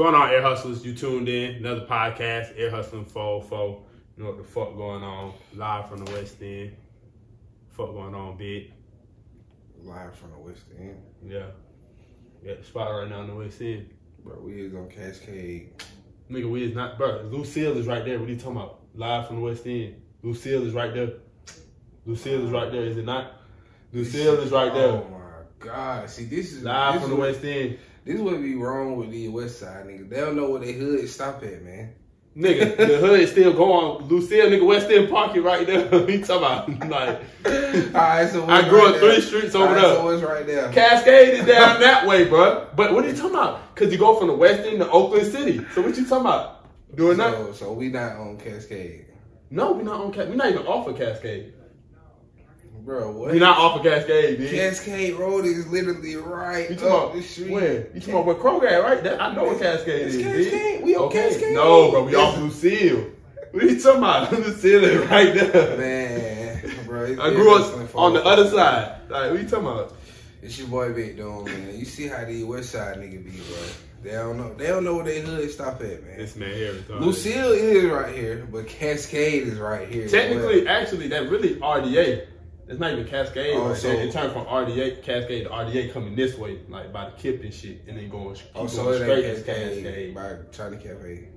going on, Ear Hustlers? You tuned in. Another podcast, Ear Hustling 404. You know what the fuck going on? Live from the West End. Fuck going on, big. Live from the West End. Yeah. Got the spot right now in the West End. Bro, we is on Cascade. Nigga, we is not, bro. Lucille is right there. What are you talking about? Live from the West End. Lucille is right there. Lucille is right there, is it not? Lucille is right there. Oh my god. See, this is Live this from the West End. This is what be wrong with the West Side niggas. They don't know where they hood stop at, man. Nigga, the hood is still going. Lucille, nigga, West End Pocket right there. You talking about? Like, Alright, so I grew right up there? three streets over Alright, there. So what's right there? Cascade is down that way, bro. But what are you talking about? Because you go from the West End to Oakland City. So what you talking about? Doing that? so, so we not on Cascade. No, we're not on. Ca- We're not even off of Cascade. Bro, what? We're not off of Cascade, dude. Cascade Road is literally right You up talking about the street. where? You talking about where Kroger at, right? That, I know what Cascade It's is. Cascade. B. We on okay. Cascade. No, bro, we off Lucille. What are you talking about? Lucille is right there. Man, bro. I grew up on the other side. Like, what you talking about? It's your boy Vic Dome, man. You see how these West Side nigga be, bro. They don't know. They don't know where they hood stop at, man. This man here. retarded. Lucille is right here, but Cascade is right here. Technically, well. actually, that really RDA. It's not even Cascade. Oh, right so- there. It turned from RDA, Cascade to RDA coming this way, like by the Kip and shit, and then going, oh, so going it straight to Cascade, Cascade. by China Cafe.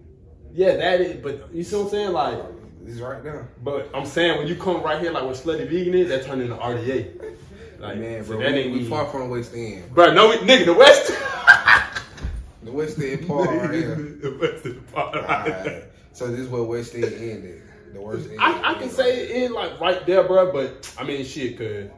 Yeah, that is. But you see what I'm saying? Like, It's right now. but I'm saying when you come right here, like where Slutty Vegan is, that turned into RDA. Like, man, so bro, that we, ain't we far from West End. Bro, no, we, nigga, the West. The West End part right here. the West End part right. Alright. So this is where West End ended. The worst. I, I can say it in like right there, bro. But I mean, shit, could.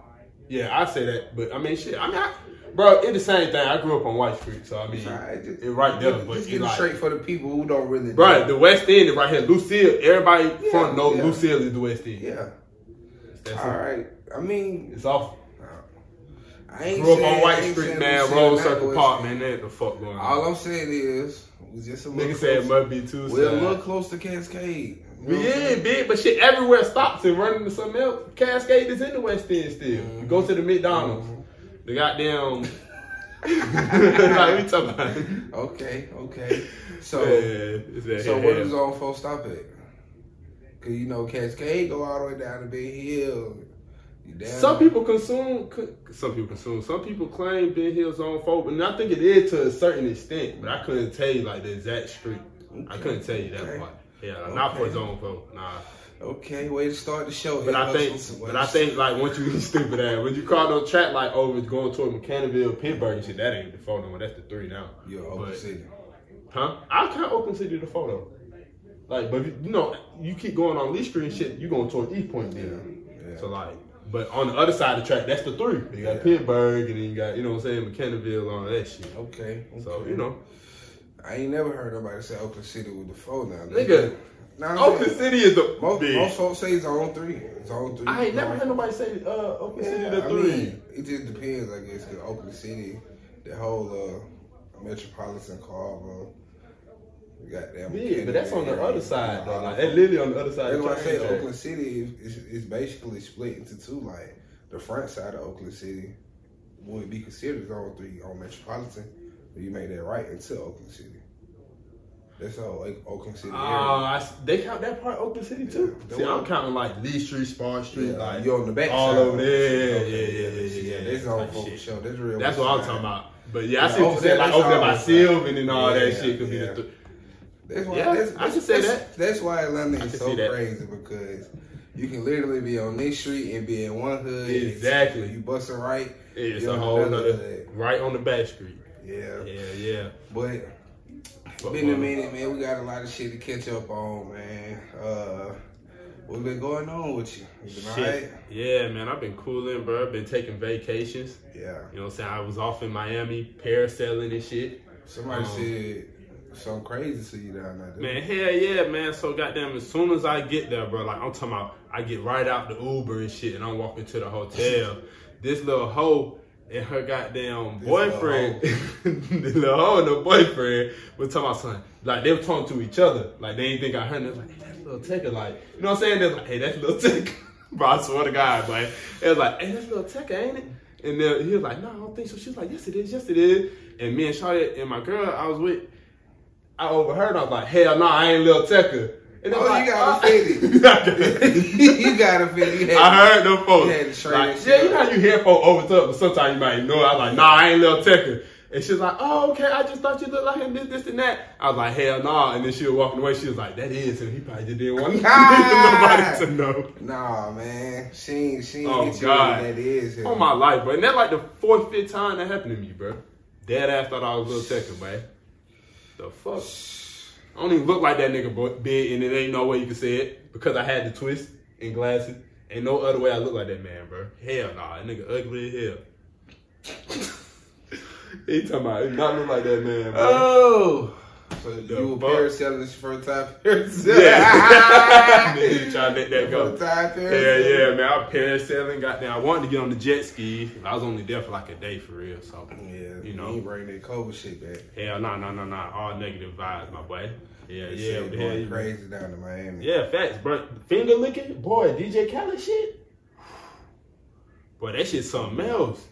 yeah, I say that. But I mean, shit, I mean, I, bro, it's the same thing. I grew up on White Street, so I mean, It's. Just- it right there. Just, But just it like, straight for the people who don't really know. bro, the West End is right here. Lucille, everybody Yeah, from know yeah. Lucille is the West End. Yeah. That's All it. right. I mean, It's off. I ain't Grew up saying- on White Street, man. Not Circle Park, man. That the fuck going All. I'm saying is, just a little Nigga said it must be too We're a little close to Cascade. You know We what I'm is saying? big, but shit everywhere stops and running to something else. Cascade is in the West End still. Mm-hmm. You go to the McDonald's. Mm-hmm. The goddamn. like we talking about. Okay, okay. So, Yeah, so what is on full stop at? Cause you know Cascade go all the way down to Ben Hill. Some people consume. Some people consume. Some people claim Ben Hill's on folk, and I think it is to a certain extent. But I couldn't tell you like the exact street. I couldn't tell you that Okay. part. Yeah, not for Okay. his own folk. Nah. Okay, way to start the show. But I think, but to I think like once you stupid ass, when you call no track like oh, over going toward Mechanicsville, Pittsburgh and shit, that ain't the phone number. That's the three now. You're Oakland But- City. Huh? I count Oakland City the photo. Like, but you know, you keep going on Lee Street and shit, you going toward East Point then. Yeah. So like, but on the other side of the track, that's the three. You got Yeah. Pittsburgh and then you got, you know what I'm saying, Mechanicsville, all that shit. Okay, okay. So, you know, I ain't never heard nobody say Oakland City with the phone now. Nigga, Nah, Oakland saying, City is the Most, big. most folks say zone three. Zone three. I ain't never heard nobody say uh, Oakland City Yeah, the I three. mean, it just depends, I guess. Cause Oakland City, the whole uh, metropolitan Carver, goddamn. yeah, but that's on the area, other side though. Like literally on the other side. That's why I say track. Oakland City is, is, is basically split into two. Like the front side of Oakland City would be considered zone three on metropolitan, but you make that right into Oakland City. That's all like, Oakland City. Oh, area. I s they count that part Oakland City too. Yeah. See, I'm counting like Lee Street, Spar Street, Yeah, like you're on the back street. all side. over there. Okay, Yeah, yeah, yeah, yeah, yeah. That's all Like for shit. sure. That's real. That's what I'm talking about. But yeah, I Yeah, see what over you there, said, like that's over there by Sylvan and all Yeah, that shit could be yeah. the. Th- That's why. Yeah, that's, I that's, can say that's, that. That's why Atlanta I is can so see that. crazy because you can literally be on this street and be in one hood. and Exactly. You busting right. Yeah, it's a whole other nother hood. right on the back street. Yeah. Yeah, yeah. But Fuck been a minute, man. We got a lot of shit to catch up on, man. Uh, what's been going on with you? You Shit. alright? Yeah, man, I've been cooling, bro. Been taking vacations. Yeah. You know what I'm saying? I was off in Miami, parasailing and shit. Somebody Um, said something crazy to you down there. Man, hell yeah, man. So goddamn, as soon as I get there, bro, like I'm talking about, I get right out the Uber and shit, and I'm walking to the hotel. this little hoe and her goddamn This boyfriend, the little hoe and the boyfriend was talking about something. Like they were talking to each other. Like they ain't think I heard. They was like, hey, that's little Tecca. Like you know what I'm saying? They're like, hey, that's little Tecca. bro, I swear to God, man. It was like, hey, that's little Tecca, ain't it? And then he was like, no, I don't think so. She was like, yes, it is, yes, it is. And me and Charlotte and my girl I was with, I overheard. I was like, hell no, I ain't little Tecca. And they Oh, was you gotta "Ah." fit you gotta fit. You had I heard them folks. You had to train Like, yeah, you know up. how you hear folk over top, but sometimes you might know. it. I was like, nah, I ain't Lil Tecca. And she's like, oh, okay, I just thought you looked like him, this, this, and that. I was like, hell nah. And then she was walking away. She was like, that is him. He probably just didn't want Ah. nobody to know. Nah, man. She ain't, she ain't Oh, hit you God. with that is him. On my life, bro. And that's like the fourth, fifth time that happened to me, bro. Dead ass thought I was Lil Tecca, man. The fuck? I don't even look like that nigga. Big, and it ain't no way you can say it because I had the twist and glasses. Ain't no other way I look like that man, bro. Hell nah, that nigga ugly as hell. he talking about he not look like that man, bro. Oh. So The you were parasailing this first time? yeah. Nigga trying to let that go. Yeah, parasailing? yeah, man. I was parasailing. Goddamn, I wanted to get on the jet ski. I was only there for like a day for real. So, Yeah, You know. You bring that COVID shit back. hell, no, no, no, no. All negative vibes, my boy. Yeah, That yeah. shit going crazy down to Miami. Yeah, facts, bro. Finger licking, boy. DJ Khaled shit. Boy, that shit something else.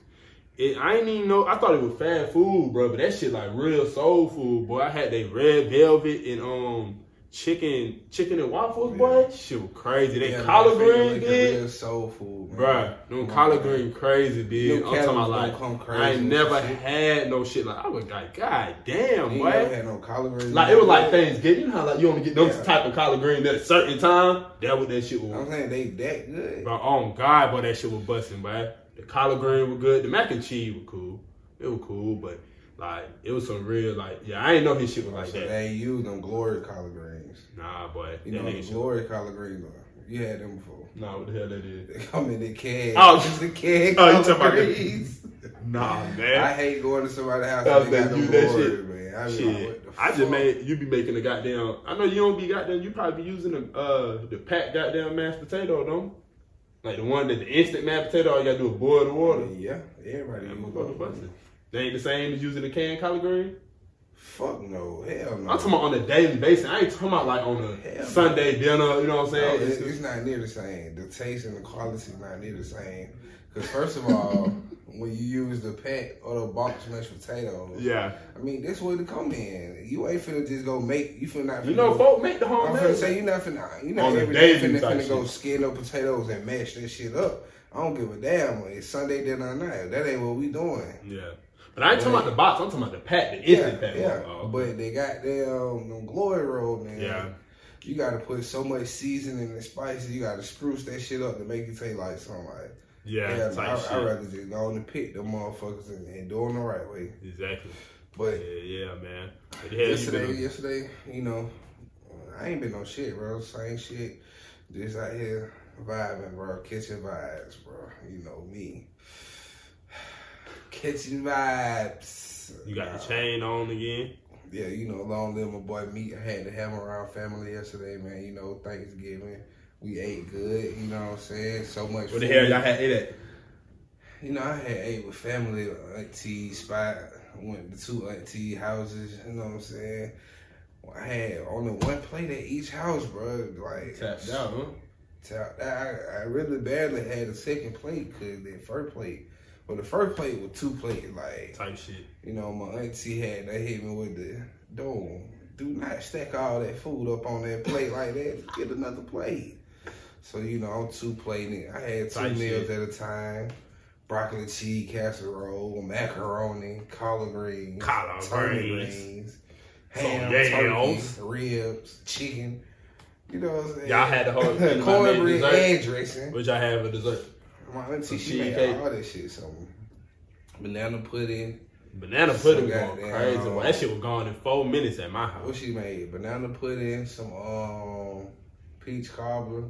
It, I ain't even know. I thought it was fast food, bro, but that shit like real soul food, boy. I had they red velvet and um chicken, chicken and waffles, boy. Shit was crazy. They Yeah, collard green, did. Real soul food, bro. Them Come collard green crazy, dude. I'm talking about like, come crazy I ain't never shit. had no shit like, I was like, god damn, boy. never had no collard greens. Like, it was like Thanksgiving. You know how like you only get those Yeah. type of collard green at a certain time? That what that shit was. I'm saying they that good. But oh God, boy, that shit was busting, boy. The collard green was good. The mac and cheese was cool. It was cool, but like it was some real like yeah, I ain't know his shit was like so that. they ain't use them glory collard greens. Nah, boy, You know nigga the shit. glory collard greens. You had them before. Nah, what the hell that is? They come in the can. Oh, just the can. oh, you talking about the- greens. Nah, man. I hate going to somebody's house and they got like, them do that glory, shit. man. I like, Shit, I just made you be making the goddamn. I know you don't be goddamn. You probably be using the uh the packed goddamn mashed potato, don't? Like the one that the instant mashed potato, all you gotta do is boil the water. Yeah, everybody Yeah, use motherfucker busting. those. They ain't the same as using the canned collard green. Fuck no, hell no. I'm talking about on a daily basis. I ain't talking about like on a Hell no. Sunday dinner. You know what I'm saying? it's, It's- it's not near the same. The taste and the quality is not near the same. Because first of all, when you use the pack or the box mashed potatoes, yeah, I mean this way to come in. You ain't finna just go make. You finna not. you finna know, go- folk make the I'm finna say you not finna. You not every day finna, finna go skin up potatoes and mash that shit up. I don't give a damn. It's Sunday dinner or not. That ain't what we doing. yeah, but I ain't talking about the box. I'm talking about the pack, the Yeah, instant pack. yeah. Oh, But they got their um, them glory roll, man. Yeah. You gotta put so much seasoning and spices. You gotta spruce that shit up to make it taste like something like. Yeah, Yeah, I. I'd rather just go on and pick them motherfuckers and, and do them the right way. Exactly. But Yeah, yeah, man. The hell you yesterday, yesterday, you know, I ain't been no shit, bro. Same shit. Just out here vibing, bro. Kitchen vibes, bro. You know me. Kitchen vibes. You got Nah. the chain on again. Yeah, you know, long live my boy Meat. I had to have him around family yesterday, man. You know, Thanksgiving. We ate good, you know what I'm saying? So much What the hell y'all had ate at? You know, I had ate with family, auntie spot, I went to two auntie houses, you know what I'm saying? I had only one plate at each house, bro. Like, Tapped out, huh? tap- I, I really badly had a second plate because the first plate, well, the first plate was two plates. Like, Type shit. you know, my auntie had, they hit me with the, don't, do not stack all that food up on that plate like that. Get another plate. So, you know, I'm two plating. I had two Type meals shit. at a time. Broccoli cheese casserole, macaroni, collard greens, Collard turkey greens. greens, ham, yams. turkey, ribs, chicken. You know what I'm saying? Y'all had the whole thing about cornbread making dessert? and dressing. What y'all have for dessert? My auntie, she made cheesecake. all that shit. Some banana pudding. Banana pudding Some going goddamn- crazy. Boy, that shit was gone in four minutes at my house. What she made? Banana pudding, some um peach cobbler,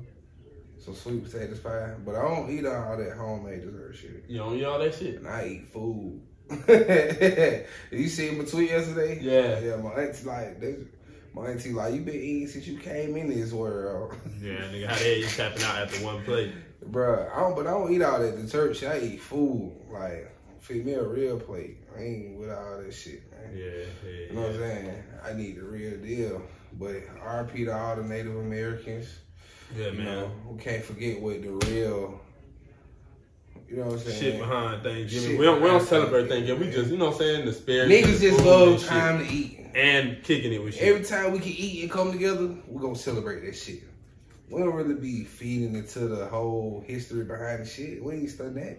some sweet potato pie. But I don't eat all that homemade dessert shit. You don't eat all that shit? And I eat food. you see my tweet yesterday? Yeah. Yeah, my auntie like this. My auntie like you been eating since you came in this world, Yeah, nigga, how they you tapping out after one plate? Bruh, I don't. But I don't eat all that dessert shit. I eat food. Like feed me a real plate. I ain't with all that shit, man. Yeah, yeah, You know what I'm saying? I need the real deal. But RP to all the Native Americans. Yeah, man. know, we can't forget what the real You know what I'm saying? shit behind Thanksgiving. Shit we don't we don't celebrate Thanksgiving. We just you know what I'm saying the spirit. Niggas just love time to eat. and kicking it with shit. Every time we can eat and come together, we're gonna celebrate that shit. We don't really be feeding into the whole history behind the shit. We ain't studying that.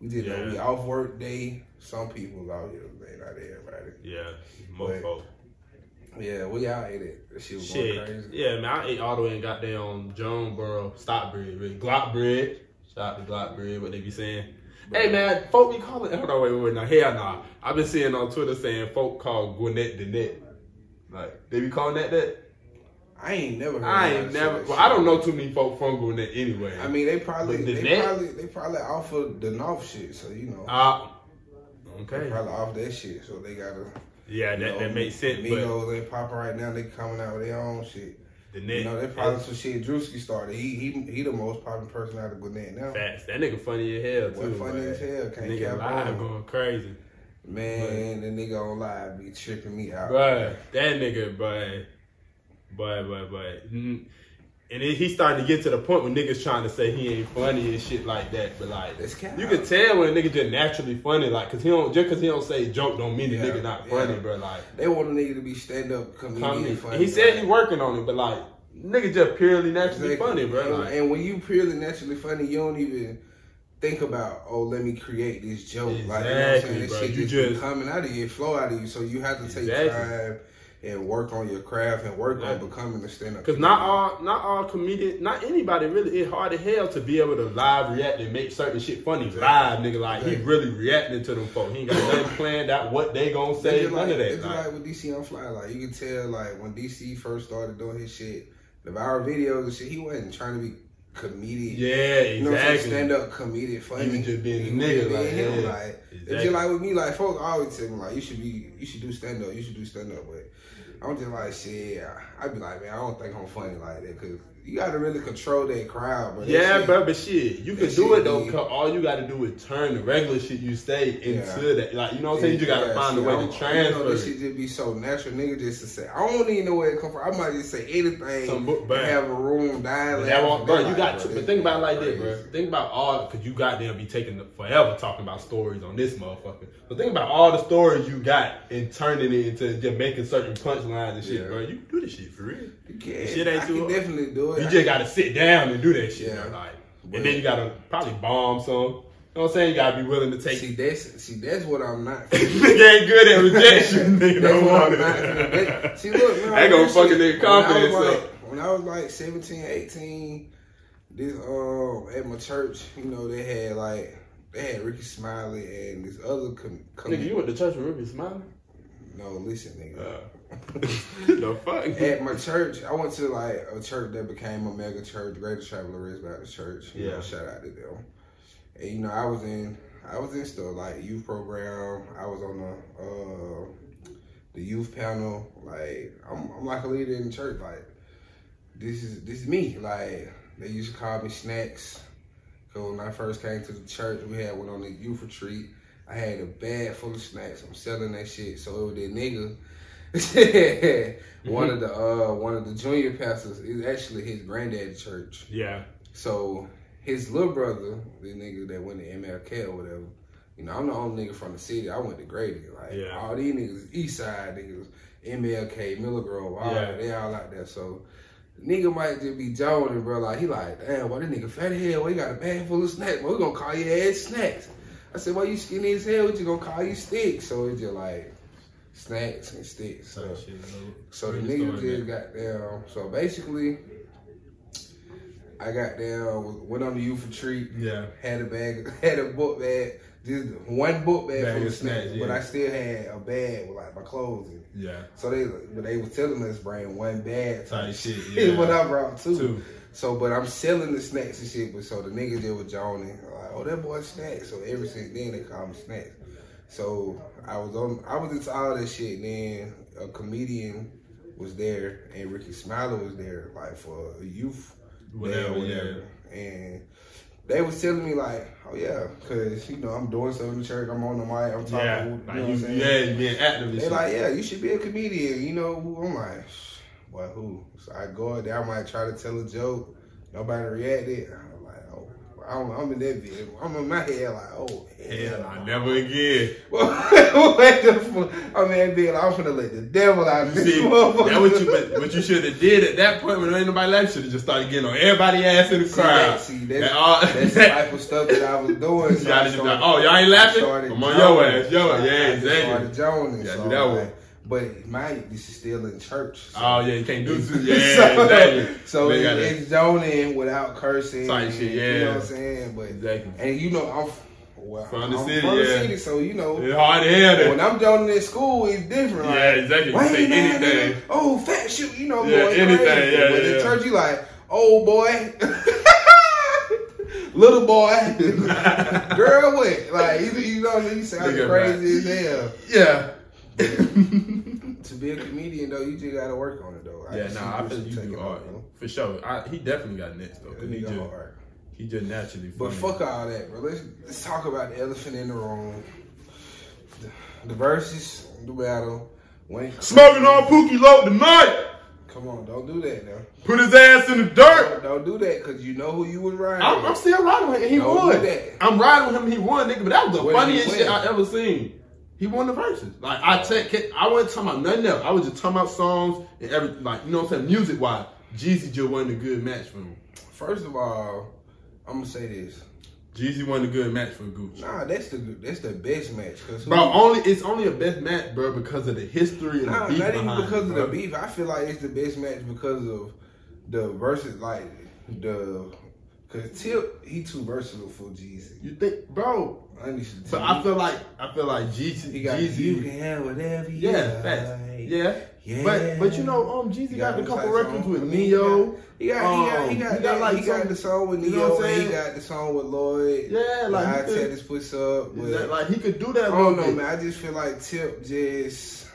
We just know Yeah. we off work day. Some people oh, out here, man, not everybody. yeah, more But- folk. Yeah, we out ate it. Shit was Shit, going crazy. yeah, man. I ate all the way in goddamn Jonesboro stock bread, really. Glock bread. Shout out to Glock bread, what they be saying. Hey man, folk be calling. Hold on, wait, wait, wait. Now, hell nah. I've been seeing on Twitter saying folk call Gwinnett the net. Like they be calling that that. I ain't never. Heard I ain't never. Well. I don't know too many folk from Gwinnett anyway. I mean, they probably, the they net- probably, they probably off of the North shit. So you know, uh, they okay. probably off that shit. So they gotta. Yeah, that, know, that makes sense. But Migos, they popping right now. They coming out with their own shit. the net, You know, they probably some shit Drewski started. He he he the most popular person out of Gwinnett now. facts. That nigga funny as hell Boy, too. funny man. as hell. Can't Nigga live going crazy. Man, the nigga on live be tripping me out. But that nigga, but, but, but, but, and then he started to get to the point when niggas trying to say he ain't funny and shit like that. But like, you can tell when a nigga just naturally funny, like, cause he don't just cause he don't say joke don't mean the Yeah, nigga not funny, yeah. bro. Like, They want a nigga to be stand up comedian. comedy. funny, he said he working on it, but like, nigga just purely naturally Exactly. funny, bro. And, Like, and when you purely naturally funny, you don't even think about, oh, let me create this joke. like, you know what I'm saying? This bro. shit You just, just- coming out of you, flow out of you. So you have to take Exactly. time and work on your craft and work on becoming a stand up. Cause not all, not all comedian, not anybody really. It's hard as hell to be able to live react and make certain shit funny live, nigga. Like he really reacting to them folk. He ain't got nothing planned out what they gonna say. It's None like, of that. it's Like, like with DC Young Fly. Like you can tell, like when DC first started doing his shit, the viral videos and shit, he wasn't trying to be comedic. yeah, You know what I'm saying? exactly. Stand up comedic funny. Was just being a nigga, being like, him. yeah. Like it's Exactly. just like with me, like folks always tell me like you should be you should do stand up, you should do stand up, but I'm just like shit. I'd be like, man, I don't think I'm funny like that because you got to really control that crowd, bro. Yeah, shit- bro, but shit, you can do it though. Cause all you got to do is turn the regular shit you say into Yeah. that. Like you know what I'm saying? You gotta Yeah, find a see, way I to transfer. You know, this shit just be so natural, nigga. Just to say, I don't even know where it come from. I might just say anything. Some book- and but- have a room dying. But that won't, bro, you got to, to. but think about it like this, bro. Think about all, cause you got them be taking forever talking about stories on this motherfucker. But think about all the stories you got and turning it into just making certain punchlines and shit, Yeah. bro. You can do this shit for real. You can. Shit ain't I too can hard. definitely do it. You just gotta sit down and do that shit, Yeah. bro. Like, But- and then you gotta probably bomb some. You know what I'm saying? You gotta be willing to take. See, that's see, that's what I'm not. nigga ain't good at rejection. nigga That's don't want it. see, look, man, That gonna this fucking shit- their confidence when I was up. like, when I was like 17, 18, this um at my church, you know, they had like they had Rickey Smiley and this other com- com- Nigga, you went to church with Rickey Smiley? No, listen, nigga. Uh, the fuck? At my church, I went to like a church that became a mega church, Greater Travelers Rest Baptist Church. You Yeah. know, shout out to them. And you know, I was in, I was in stuff like youth program. I was on the uh, the youth panel. Like I'm, I'm like a leader in the church. Like this is this is me. Like they used to call me Snacks. Cause when I first came to the church, we had went on the youth retreat. I had a bag full of snacks. I'm selling that shit. So it was that nigga. one of the uh one of the junior pastors is actually his granddad's church. Yeah. So his little brother, the nigga that went to MLK or whatever, you know, I'm the only nigga from the city. I went to Grady. Like Yeah. all these niggas, East Side niggas, MLK, Miller Grove, all Yeah. they all like that. So the nigga might just be joking, bro. Like he like, damn, why this nigga fat as hell? We got a bag full of snacks. Well, we gonna call your ass snacks. I said, why you skinny as hell? We just gonna call you sticks. So it's just like snacks and sticks. So, So, the nigga just got down. So basically, I got down, went on the youth retreat, Yeah. had a bag, had a book bag, just one book bag, Bag full of of snacks, snacks, but. I still had a bag with like my clothes in. Yeah. So they, but they was telling us bring one bag Type shit, yeah. what I brought two. Two. So, but I'm selling the snacks and shit. But so the niggas there with Johnny, like, oh that boy snacks. So ever since then they call me snacks. So I was on, I was into all that shit. Then a comedian was there, and Rickey Smiley was there, like for a youth Whatever, or yeah. And they was telling me like, oh yeah, cause you know I'm doing something in church. I'm on the mic. I'm talking. Yeah. you know Like what I'm saying? yeah, you being active and They shit. like, yeah, you should be a comedian. You know, who I'm like, what, who? So I go out there, I might try to tell a joke. Nobody reacted. I'm I'm, in that bit. I'm in my head like, oh Hell, nah, never again. what the fuck? I'm in that bit. I'm finna let the devil out of this See, that what you but what you should have did at that point when ain't nobody left. Should have just started getting on everybody ass in the See, crowd. that- see, that's, And all- that's the type of stuff that I was doing. So Y'all I started- like, oh, y'all ain't laughing? I I'm on your ass, yo, I- yeah, I exactly. started joning. Yeah, so do that one. But mind, this is still in church. so- Oh yeah, you can't do this. Yeah, so, exactly. So it, it's joning without cursing. Type shit, You know yeah. what I'm saying? But Exactly. and you know I'm well, From the I'm city, from the city, so you know. It's hard to hear When. I'm joining in school, it's different. Yeah, like, exactly. You say that anything. Oh, fat shit. You know, Yeah, going anything, crazy. yeah, but yeah. in church, you like, oh boy, little boy, girl, what? Like, you, you know, what I mean? you sound crazy as hell. Yeah. Be a comedian, though, you just gotta work on it, though. yeah, can see nah, I feel you do off, hard you know? for sure. I, he definitely got next though, Yeah, he he just he just naturally. But funny. fuck all that, bro. Let's let's talk about the elephant in the room. The, the verses, the battle. Wayne Smoking on Pookie Loc tonight. Come on, don't do that now. Put his ass in the dirt. Don't, don't do that because you know who you was riding. I'm, I'm still riding with him. He Don't won. I'm riding with him. He won, nigga. But that was the What funniest shit I ever seen. He won the verses. Like I take, I wasn't talking about nothing else. I was just talking about songs and everything. like you know what I'm saying, music wise. Jeezy just won a good match for him. First of all, I'm gonna say this. Jeezy won a good match for Gucci. Nah, that's the that's the best match. Cause Bro, only it's only a best match, bro, because of the history and Nah, the beef not even because it, of bro. the beef. I feel like it's the best match because of the verses, like the. Cause Tip, he too versatile for Jeezy. You think, bro? But I feel like I feel like Jeezy, he got you can have whatever you yeah, like. yeah. Yeah. But but you know, um, Jeezy He got, a couple records with Neo. He got, he got, he got, Um, he got, he got, like, he got the song with you know Neo. and he got the song with Lloyd. Yeah, like I said this puts up. But That, like he could do that. I a don't know, bit. man. I just feel like Tip just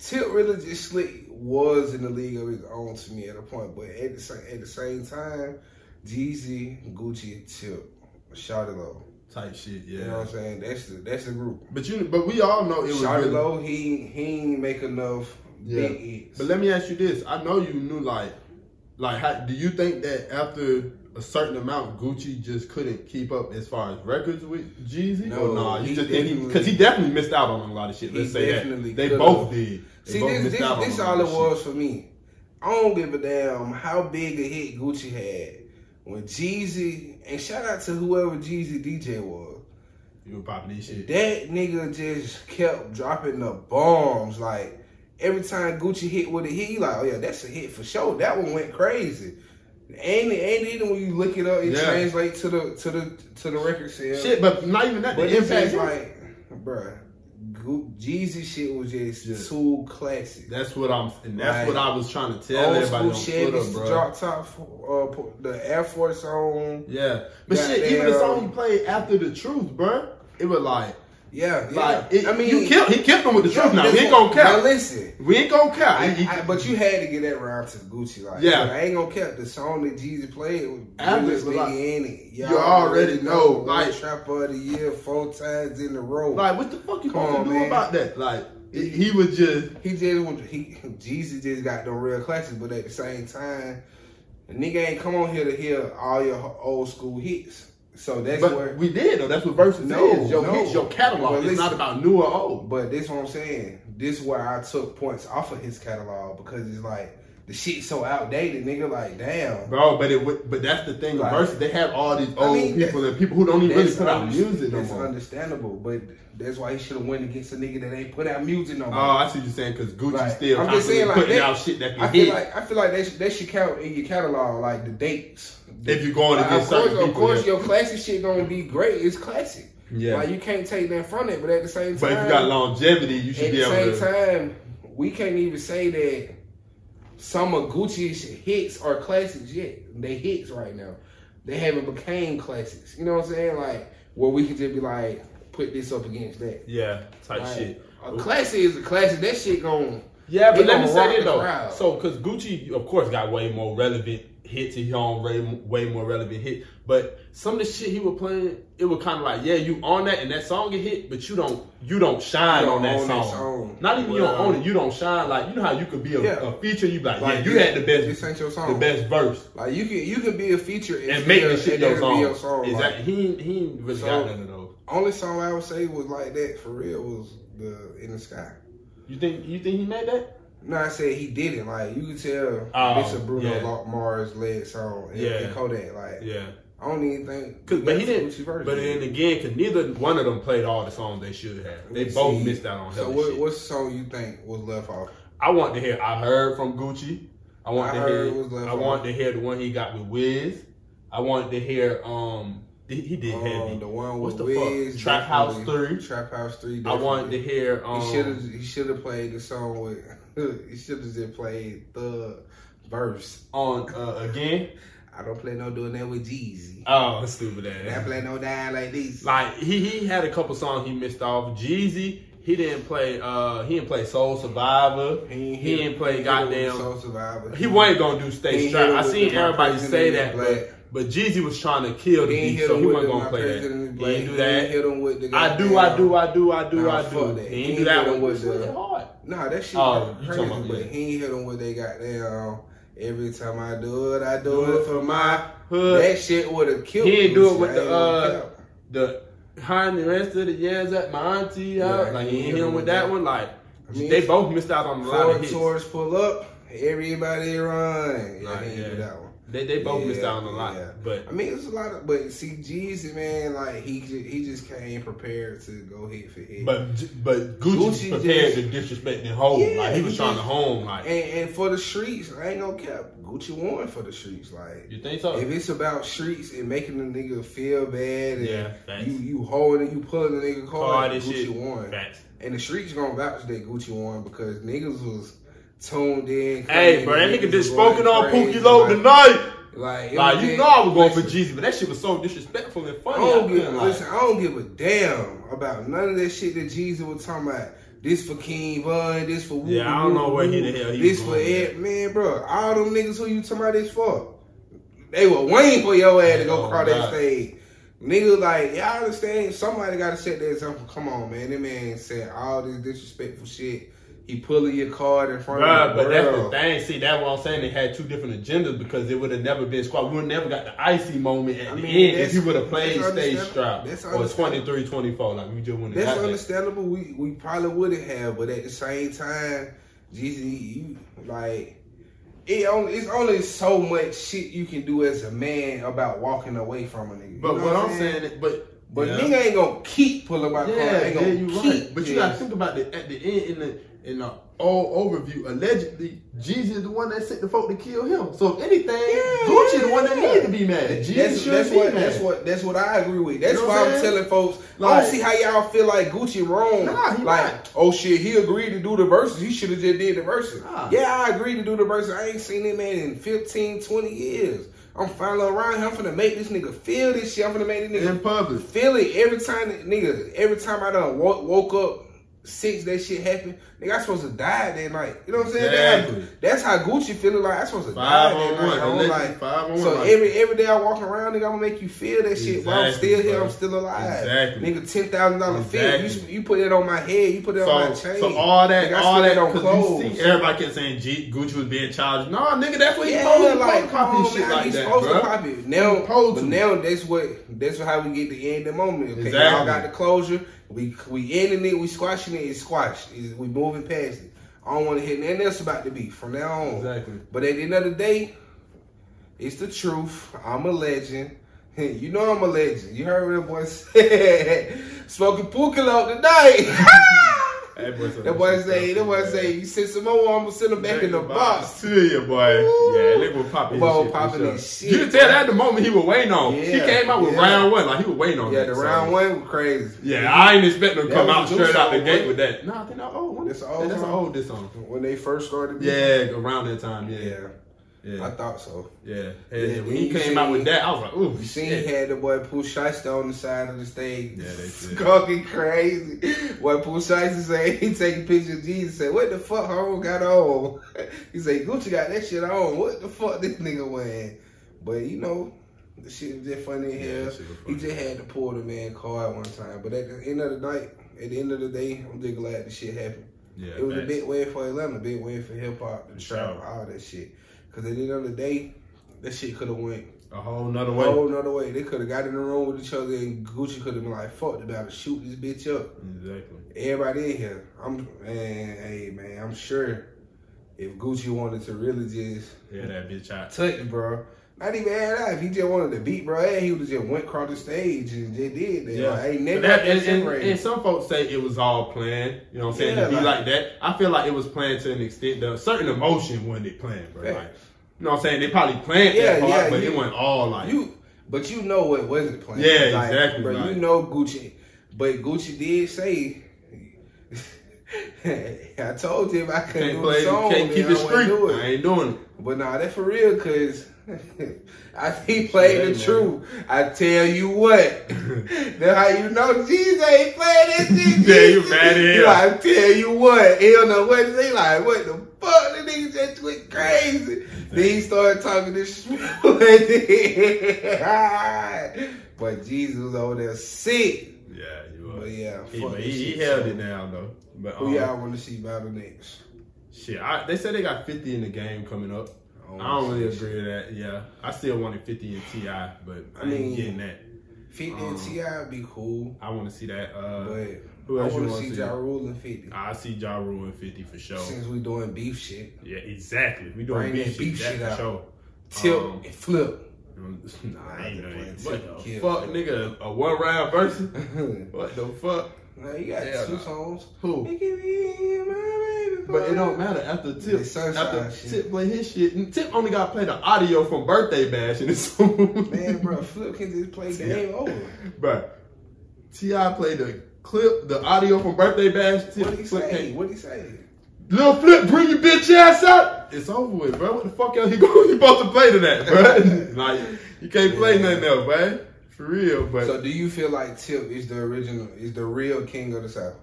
Tip really just slick was in the league of his own to me at a point, but at the same at the same time, Jeezy, Gucci, Tip, Shawty Lo. Type shit, yeah. You know what I'm saying? That's the that's the group. But you, but we all know it was Shawty really. He he ain't make enough Yeah. big hits. But let me ask you this: I know you knew like, like, how, do you think that after a certain amount, Gucci just couldn't keep up as far as records with Jeezy? No, or nah, you he just think because he, definitely missed out on a lot of shit. Let's say that they both did. They See, both this this, this all it of shit. was for me. I don't give a damn how big a hit Gucci had when Jeezy and shout out to whoever Jeezy DJ was. You were popping this shit. That nigga just kept dropping the bombs. Like every time Gucci hit with a hit, you like, oh yeah, that's a hit for sure. That one went crazy. And and even when you look it up, it Yeah. translates to the to the to the record sale. Shit, but not even that. But the it's impact, like, bruh, Jeezy shit was just Yeah. too classic. that's what I'm, and that's Like, what I was trying to tell Old everybody school on Twitter, bro. drop top, uh, the Air Force on. Yeah, but shit, even the song he played after the truth, bro, it was like, Yeah, yeah. like, it, I mean, you killed, he killed him with the yeah, truth. Now we ain't gonna count. Now listen, We ain't gonna count. I, He- I, but you had to get that round to Gucci. Like, Yeah. I ain't gonna count the song that Jeezy played with After, Realest like, in it. Y'all you already know, like Trapper of the Year four times in a row. like, what the fuck you Come supposed on, to do man. about that? Like, it- he was just, He just he Jeezy just got the real classics, but at the same time, the nigga ain't come on here to hear all your old school hits. So that's but where. we did though. That's what versus No, is. Your no. your catalog. But it's listen- not about new or old. But this what I'm saying. This is where I took points off of his catalog because it's like the shit so outdated, nigga. Like damn. Bro, but it but that's the thing. Like- versus they have all these I old mean, people and people who don't even really put out music no That's more. understandable, but that's why he should have went against a nigga that ain't put out music no more. Oh. I see what you're saying because Gucci Like, still I'm just saying, like, putting that- out shit that can I feel hit. like I feel like they should, they should count in your catalog like the dates. if you're going Like, against of course, certain of course, yeah. your classic shit gonna be great. It's classic. Yeah. Like you can't take that from it, but at the same time, But if you got longevity, you should be able. To. At the same to. time, we can't even say that some of Gucci's hits are classics yet. They hits right now. They haven't became classics. You know what I'm saying? Like where we could just be like, put this up against that. Yeah, type Like, shit. A classic is a classic. That shit gon' Yeah, but let me say the though. crowd. So, because Gucci, of course, got way more relevant hits. He on way, way more relevant hit. But some of the shit he was playing, it was kind of like, yeah, you on that and that song get hit, but you don't you don't shine You don't on that song. song. Not even you don't own it, you don't shine. Like you know how you could be a, Yeah. a feature, you be like, Like, yeah, you had the best, this ain't your song. the best verse. Like you can you can be a feature and, And make this shit your song. Be your song. Like, he he really So- got none of those. only song I would say was like that for real was the In the Sky. You think you think he made that? No, I said he didn't. Like you could tell Oh, this is Bruno yeah. Mars led song. And, Yeah. and Kodak. Like Yeah. I don't even think. Cause, but he didn't. Version. But then again, cause neither one of them played all the songs they should have. They both missed out on So what, shit. what song you think was left off? I want to hear. I heard from Gucci. I want I to hear. was left I want to hear the one he got with Wiz. I wanted to hear. Um, he, did Um, heavy. the one What's with the fuck? Wiz, Trap House. Three. Trap House Three. I wanted to hear. Um, He should have. He should have played the song with. He should have just played the verse. on uh, again. I don't play no doing that with Jeezy. Oh, stupid I ass. play no dying like these. Like he he had a couple songs he missed off. Jeezy. He didn't play. Uh, he didn't play Soul Survivor. He, hit- didn't play with goddamn. Soul Survivor. He wasn't gonna do He Stay Strapped. I seen everybody say that, but but Jeezy was trying to kill the beat, so he wasn't gonna play that. He didn't do that. hit him with the I do, I do, I do, I do, I do. that. He He ain't do that one. Him with It's really the- hard. Nah, that shit Oh, you crazy, about but that. he ain't hit him with they goddamn. Every time I do it, I do, Do it for my hood. That shit would have killed. Me. He ain't do it with I the, uh. The hiring the rest of the yams at my auntie house, Yeah, like he hit ain't hit him with that that. one. Like I mean, they both missed out on a lot of hits. Taurus pull up, everybody run. Yeah, Nah, yeah. do that one. They they both missed out on a lot. yeah. But I mean, it's a lot of, but see, Jeezy, man, like he ju- he just came prepared to go hit for hit. but but Gucci, Gucci prepared just- to disrespect the home. Yeah, like he was he trying just- to home. Like and, and for the streets, I ain't gonna cap. Gucci won for the streets. Like you think so? if it's about streets and making the nigga feel bad, and Yeah, facts. you you holding, you pulling the nigga card, and Gucci shit. won. Facts. And the streets gonna vouch that Gucci won because niggas was tuned in. Hey, bro, that nigga just spoken on Pookie Loc tonight. Like, Like you know I was going for listen, Jeezy, but that shit was so disrespectful and I funny. don't I give, like- listen, I don't give a damn about none of that shit that Jeezy was talking about. This for King Von, this for Yeah, I don't know where he the hell he This for Ed, man, bro. All them niggas who you talking about this for, they were waiting for your ass to go Oh, across that stage. Nigga, like y'all understand? Somebody got to set that example. Come on, man. That man said all this disrespectful shit. He pulling your card in front Bruh, of the but that's the thing. See, that's what I'm saying. They had two different agendas because it would have never been squad. We would never got the icy moment at I the end if he would have played stage understandable. That's or understandable. 23 24. Like we just wouldn't That's have got that. understandable. We we probably wouldn't have, but at the same time, Jeezy, you like it. Only it's only so much shit you can do as a man about walking away from a nigga. You But know what I'm saying, is- but but yeah. nigga ain't gonna keep pulling my Yeah, car. Ain't yeah, you keep. right. But you gotta think about it at the end in the in the all overview. Allegedly, Jeezy is the one that sent the folk to kill him. So if anything, Yeah, Gucci the one that yeah. needed to be mad. Jeezy That's, should that's be what mad. that's what that's what I agree with. That's You know why I'm I'm saying? telling folks. I don't see how y'all feel like Gucci wrong. Nah, he like, not. oh shit, he agreed to do the verses. He should have just did the verses. Nah. Yeah, I agreed to do the verses. I ain't seen that man in 15, 20 years. I'm finally around here. I'm finna make this nigga feel this shit. I'm finna make this nigga in public. feel it every time, nigga. Every time I done woke, woke up since that shit happened, nigga, I supposed to die that night. You know what I'm saying? Exactly. That's, how, that's how Gucci feeling like I supposed to Five die that night. I'm like, five so one. every every day I walk around, nigga, I'm gonna make you feel that shit. But I'm Exactly, still here. bro. I'm still alive. Exactly. Nigga, ten thousand dollar fee. You, you put it on my head. You put it on my chain. so all that, Nigga, all that, on because clothes. you see everybody kept saying G, Gucci was being charged. No, nigga, that's what he Yeah, supposed to like come shit man, like he's that, supposed bro. to copy it. Now, but now that's what that's how we get the end of the moment. Okay, Exactly. y'all got the closure. We we ending it. We squashing it. It's squashed. We we moving past it. I don't want to hear nothing else about the beef from now on. Exactly. But at the end of the day, it's the truth. I'm a legend. You know I'm a legend. You heard what that boy said. Smoking Pookie out tonight. That boy, that boy say, that boy say, you send some more, I'm gonna send him back in the box. To you, boy. Woo. Yeah, nigga was popping shit. popping sure. his shit, You can tell that the moment he was waiting on. he came out with yeah. round one, like he was waiting on Yeah, that. the so- round one was crazy. Yeah, I ain't expecting him to come out straight out the song, gate with that. No, I think that old one. That's an old That's an old this song. When they first started. Yeah, around that time. Yeah. Yeah. Yeah. I thought so. Yeah. Yeah, And when he came out with that, I was like, ooh, You seen shit. he had the boy Pooh Shiesty on the side of the stage. Yeah, they did. Talking crazy. Boy Pooh Shiesty say he taking pictures of Jeezy. Say, what the fuck Home got on? He say, Gucci got that shit on. What the fuck this nigga wearing? But you know, the shit was just funny Yeah, He just had to pull the man card one time. But at the end of the night, at the end of the day, I'm just glad the shit happened. Yeah, It was a big win for Atlanta, big win for hip hop, the trap, all that shit. Cause at the end of the day, that shit could have went a whole nother a way. whole nother way. They could have got in the room with each other and Gucci could have been like, fuck, about to shoot this bitch up. Exactly. Everybody in here, I'm man, hey man, I'm sure if Gucci wanted to really just Yeah, that bitch out. touch it, bro. Not even add out. If he just wanted to beat bro, he would have just went across the stage and just did that. Yeah. Like, ain't never that, that, and, and, and some folks say it was all planned. You know what I'm saying? Yeah, to be like- like, that. I feel like it was planned to an extent. Was certain emotion when they planned, bro. Facts. Like, you know what I'm saying? They probably planned Yeah, that part, yeah, but you- it wasn't all like. You, but you know what wasn't planned. Yeah, like, exactly, Bro, like- you know Gucci, but Gucci did say. I told him I couldn't can't do play, a song. can't keep it I wouldn't street. do it. I ain't doing it. But nah, that's for real, cause I he played Yeah, the truth. I tell you what, that's how you know Jeezy ain't playing that shit. Yeah, you mad at him. like, I tell you what, he don't know what say. Like, what the fuck? The nigga just went crazy. Then he started talking this shit. but Jeezy was over there sick. Yeah, you But yeah, He, this he, he held it down though. But Who um, y'all want to see battle next? shit, I, they said they got 50 in the game coming up. Oh, I don't really shit. agree with that. Yeah, I still wanted 50 and Ti, but I, I mean, ain't getting that. 50 Um, and Ti would be cool, I want to see that. Uh, but who I else you want to see to see? Ja Rule and 50. I see Ja Rule in 50 for sure. Since we doing beef shit, Yeah, exactly. We doing Bring beef that shit, beef that shit for out. sure. tip Um, and flip. Nah, I ain't Nah, know playing that. What the kill. fuck, nigga? A one round versus? What the fuck? Nah, you got Hell two nah. songs. Who? Make it be my baby But it don't matter after Tip. After shit. Tip play his shit, and Tip only got to play the audio from Birthday Bash in his song. Man, bro, Flip can just play game over. Bro, Ti played the clip, the audio from Birthday Bash. Tip What he Flip say? came, What he say? Lil Flip, bring your bitch ass out. It's over with, bro. What the fuck else he going? He supposed to play to that, bro? like you can't play Yeah. nothing else, man. For real, but So, do you feel like Tip is the original, is the real king of the South?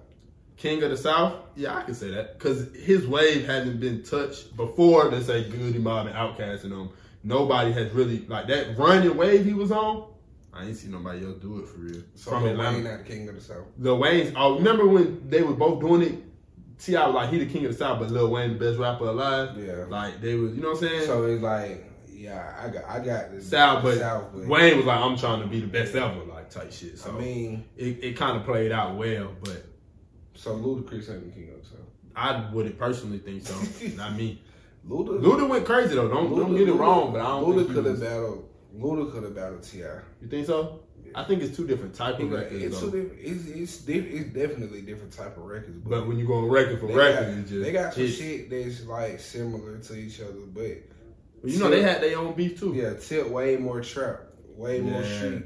King of the South, yeah, I can say that because his wave hasn't been touched before. Let's say Goodie Mob and Outkast and them. Nobody has really like that running wave he was on. I ain't seen nobody else do it for real. So, From Lil Atlanta, Wayne not the king of the South. Lil Wayne's. I remember when they were both doing it. Ti was like he the king of the South, but Lil Wayne the best rapper alive. Yeah. Like they was, you know what I'm saying? So it's like, yeah, I got, I got the South, but South, but Wayne was like, I'm trying to be the best ever, like type shit. So I mean, it, it kind of played out well, but so Ludacris ain't the king of South. I wouldn't personally think so. Not me. Luda, Luda went crazy though. Don't don't get it Luda- wrong, but I don't Luda could have battled. Luda could have battled Ti. You think so? I think it's two different type of records It's, though. two different, it's, it's, diff- it's definitely different type of records. But when you go on record for record, got, it's just they got some shit that's like similar to each other, but You know they had their own beef too. yeah, Tip way more trap, way more Yeah.